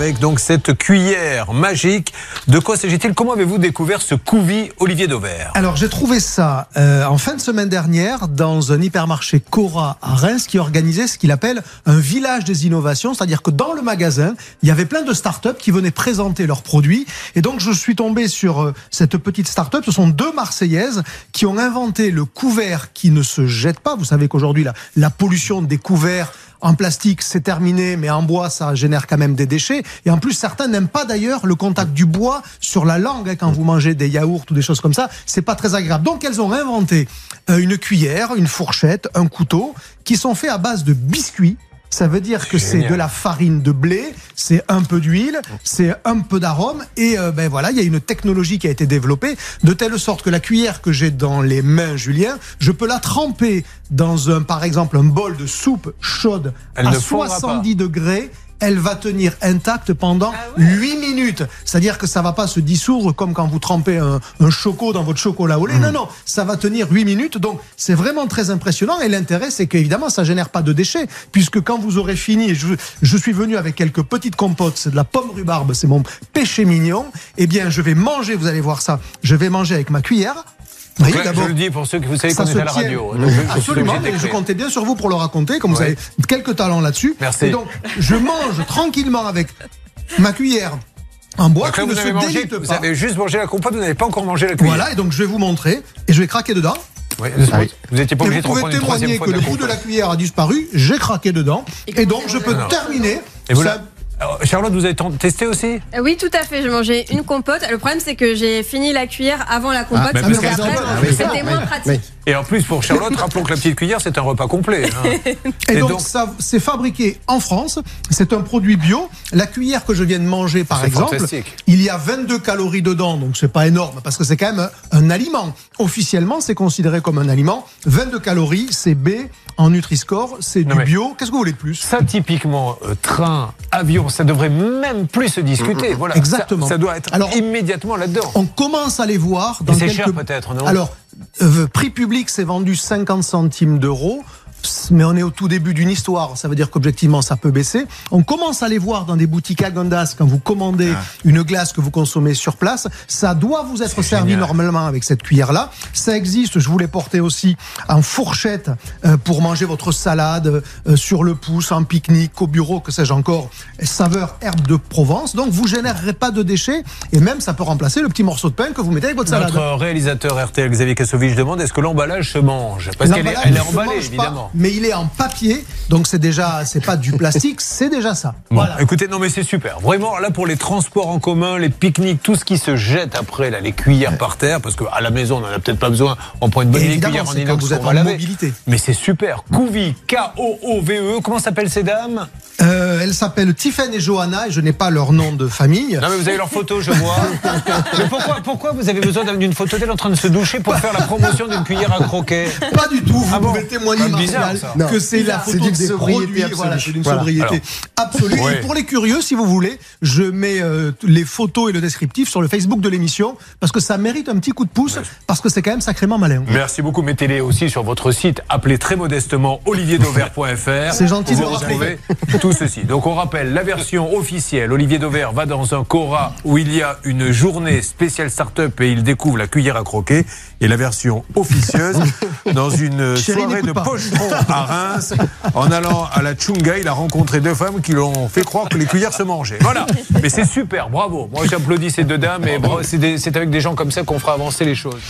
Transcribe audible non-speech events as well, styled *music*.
avec donc cette cuillère magique. De quoi s'agit-il? Comment avez-vous découvert ce couvis Olivier Dauvert? Alors j'ai trouvé ça euh, en fin de semaine dernière dans un hypermarché Cora à Reims qui organisait ce qu'il appelle un village des innovations, c'est-à-dire que dans le magasin, il y avait plein de startups qui venaient présenter leurs produits. Et donc je suis tombé sur euh, cette petite start-up. Ce sont deux Marseillaises qui ont inventé le couvert qui ne se jette pas. Vous savez qu'aujourd'hui la pollution des couverts en plastique, c'est terminé, mais en bois, ça génère quand même des déchets. Et en plus, certains n'aiment pas d'ailleurs le contact du bois sur la langue hein, quand vous mangez des yaourts ou des choses comme ça. C'est pas très agréable. Donc, elles ont inventé euh, une cuillère, une fourchette, un couteau qui sont faits à base de biscuits ça veut dire que c'est de la farine de blé, c'est un peu d'huile, c'est un peu d'arôme et euh, ben voilà, il y a une technologie qui a été développée de telle sorte que la cuillère que j'ai dans les mains, Julien, je peux la tremper dans un, par exemple, un bol de soupe chaude Elle à ne fondra 70 degrés. Elle va tenir intacte pendant 8 minutes. C'est-à-dire que ça va pas se dissoudre comme quand vous trempez un, un choco dans votre chocolat au lait. Non, non, ça va tenir 8 minutes. Donc, c'est vraiment très impressionnant. Et l'intérêt, c'est qu'évidemment, ça génère pas de déchets. Puisque quand vous aurez fini, je, je suis venu avec quelques petites compotes, c'est de la pomme rhubarbe, c'est mon péché mignon. Eh bien, je vais manger, vous allez voir ça, je vais manger avec ma cuillère. Donc là, Je le dis pour ceux que vous savez qu'on est à la tient. radio. Donc, je- je suis Absolument, je d'écrire. comptais bien sur vous pour le raconter, comme vous avez quelques talents là-dessus. Merci. Et donc, je mange tranquillement avec ma cuillère en bois qui ne vous se avez, mangé, délite vous pas. avez juste mangé la compote, vous n'avez pas encore mangé la cuillère. Voilà, et donc je vais vous montrer, et je vais craquer dedans. Oui, vous n'étiez pas obligé de reprendre une troisième témoigner fois que le bout de la cuillère a disparu, j'ai craqué dedans, et donc je peux Non. terminer. Et vous ça- Charlotte, vous avez testé aussi Euh, Oui, tout à fait. J'ai mangé une compote. Le problème, c'est que j'ai fini la cuillère avant la compote. donc après, donne. c'était moins pratique. Et en plus, pour Charlotte, rappelons que la petite cuillère, c'est un repas complet. hein. *laughs* Et, Et donc, donc- ça, c'est fabriqué en France. C'est un produit bio. La cuillère que je viens de manger, par exemple, il y a 22 calories dedans, donc c'est pas énorme parce que c'est quand même un, un aliment. Officiellement, c'est considéré comme un aliment. 22 calories, c'est B en Nutri-Score, c'est du bio. Qu'est-ce que vous voulez de plus? Ça, typiquement, euh, train, avion, ça devrait même plus se discuter. Voilà. Exactement. Ça, ça doit être Alors- immédiatement là-dedans. On commence à les voir dans c'est quelques... cher, peut-être, non? Alors, euh, prix public, c'est vendu 50 centimes d'euros. Mais on est au tout début d'une histoire, ça veut dire qu'objectivement ça peut baisser. On commence à les voir dans des boutiques Agendas quand vous commandez Ah. une glace que vous consommez sur place. Ça doit vous être servi génial. normalement avec cette cuillère-là. Ça existe, je vous l'ai porté aussi en fourchette euh, pour manger votre salade euh, sur le pouce, en pique-nique, au bureau, que sais-je encore. Saveur herbe de Provence. Donc vous générerez pas de déchets et même ça peut remplacer le petit morceau de pain que vous mettez avec votre salade. Notre réalisateur RTL, Xavier Kassovitch, demande est-ce que l'emballage se mange? Parce qu'elle est, elle est emballée, pas, évidemment. Mais il est en papier, donc c'est déjà, c'est pas du plastique, *laughs* c'est déjà ça. Bon, Voilà. écoutez, non mais c'est super. Vraiment, là pour les transports en commun, les pique-niques, tout ce qui se jette après, là, les cuillères par terre, parce qu'à la maison, on n'en a peut-être pas besoin. On prend une bonne cuillère en inox vous êtes va en mobilité. Mais c'est super. Couvi, K-O-O-V-E. E. Comment s'appellent ces dames? Euh, elles s'appellent Tiffen et Johanna, et je n'ai pas leur nom de famille. Non mais vous avez leur photo, je vois. *laughs* mais pourquoi, pourquoi vous avez besoin d'une photo d'elle en train de se doucher pour faire la promotion d'une cuillère à croquet? Pas du tout, vous Ah bon pouvez témoigner, bizarre, que c'est la photo d'une des sobriété produits, absolue. voilà, c'est d'une Voilà. sobriété Alors. absolue. Ouais. Et pour les curieux, si vous voulez, je mets euh, les photos et le descriptif sur le Facebook de l'émission, parce que ça mérite un petit coup de pouce, parce que c'est quand même sacrément malin. Merci beaucoup. Mettez-les aussi sur votre site. Appelez très modestement olivierdauvert.fr. C'est gentil Vous de le rappeler. Tout ceci. Donc on rappelle la version officielle. Olivier Dauvert va dans un Cora où il y a une journée spéciale start-up et il découvre la cuillère à croquer. Et la version officieuse *laughs* dans une Chérie, soirée de pas. pochetron à Reims. En allant à la Chunga, il a rencontré deux femmes qui lui ont fait croire que les cuillères se mangeaient. Voilà. Mais c'est super. Bravo. Moi j'applaudis ces deux dames. Et c'est avec des gens comme ça qu'on fera avancer les choses.